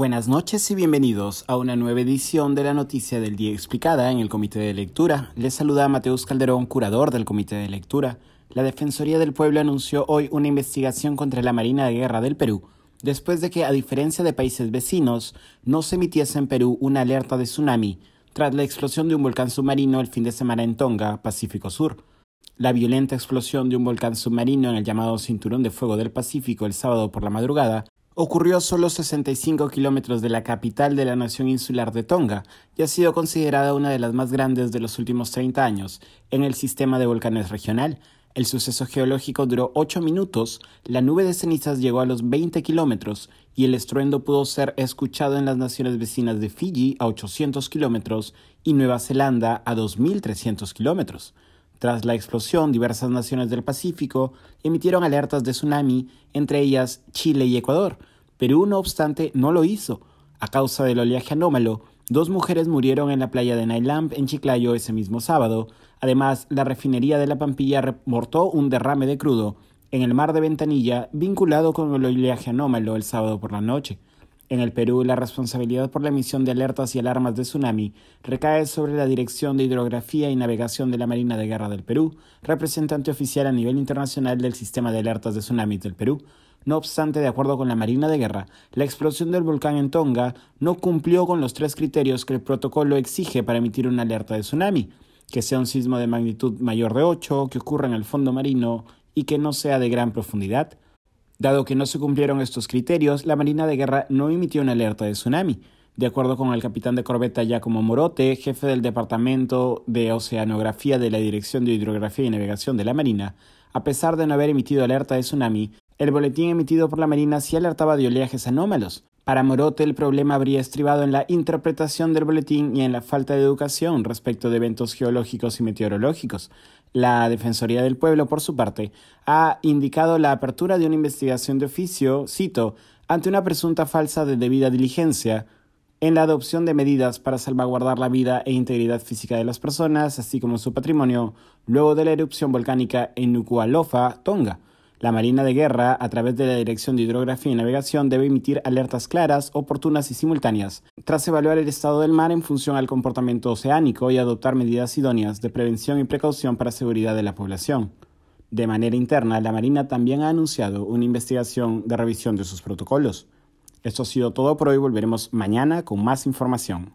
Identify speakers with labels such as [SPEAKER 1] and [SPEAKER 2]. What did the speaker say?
[SPEAKER 1] Buenas noches y bienvenidos a una nueva edición de la Noticia del Día Explicada en el Comité de Lectura. Les saluda Mateus Calderón, curador del Comité de Lectura. La Defensoría del Pueblo anunció hoy una investigación contra la Marina de Guerra del Perú, después de que, a diferencia de países vecinos, no se emitiese en Perú una alerta de tsunami tras la explosión de un volcán submarino el fin de semana en Tonga, Pacífico Sur. La violenta explosión de un volcán submarino en el llamado Cinturón de Fuego del Pacífico el sábado por la madrugada ocurrió a solo 65 kilómetros de la capital de la nación insular de Tonga y ha sido considerada una de las más grandes de los últimos 30 años en el sistema de volcanes regional. El suceso geológico duró 8 minutos, la nube de cenizas llegó a los 20 kilómetros y el estruendo pudo ser escuchado en las naciones vecinas de Fiji a 800 kilómetros y Nueva Zelanda a 2.300 kilómetros. Tras la explosión, diversas naciones del Pacífico emitieron alertas de tsunami, entre ellas Chile y Ecuador. Perú, no obstante, no lo hizo. A causa del oleaje anómalo, dos mujeres murieron en la playa de Nailamp en Chiclayo ese mismo sábado. Además, la refinería de la Pampilla reportó un derrame de crudo en el mar de Ventanilla vinculado con el oleaje anómalo el sábado por la noche. En el Perú, la responsabilidad por la emisión de alertas y alarmas de tsunami recae sobre la Dirección de Hidrografía y Navegación de la Marina de Guerra del Perú, representante oficial a nivel internacional del Sistema de Alertas de Tsunami del Perú. No obstante, de acuerdo con la Marina de Guerra, la explosión del volcán en Tonga no cumplió con los tres criterios que el protocolo exige para emitir una alerta de tsunami, que sea un sismo de magnitud mayor de 8, que ocurra en el fondo marino y que no sea de gran profundidad. Dado que no se cumplieron estos criterios, la Marina de Guerra no emitió una alerta de tsunami. De acuerdo con el capitán de corbeta Giacomo Morote, jefe del Departamento de Oceanografía de la Dirección de Hidrografía y Navegación de la Marina, a pesar de no haber emitido alerta de tsunami, el boletín emitido por la Marina sí alertaba de oleajes anómalos. Para Morote el problema habría estribado en la interpretación del boletín y en la falta de educación respecto de eventos geológicos y meteorológicos. La Defensoría del Pueblo, por su parte, ha indicado la apertura de una investigación de oficio, cito, ante una presunta falsa de debida diligencia en la adopción de medidas para salvaguardar la vida e integridad física de las personas, así como su patrimonio, luego de la erupción volcánica en Nuku'alofa, Tonga. La Marina de Guerra, a través de la Dirección de Hidrografía y Navegación, debe emitir alertas claras, oportunas y simultáneas, tras evaluar el estado del mar en función al comportamiento oceánico y adoptar medidas idóneas de prevención y precaución para seguridad de la población. De manera interna, la Marina también ha anunciado una investigación de revisión de sus protocolos. Esto ha sido todo por hoy, volveremos mañana con más información.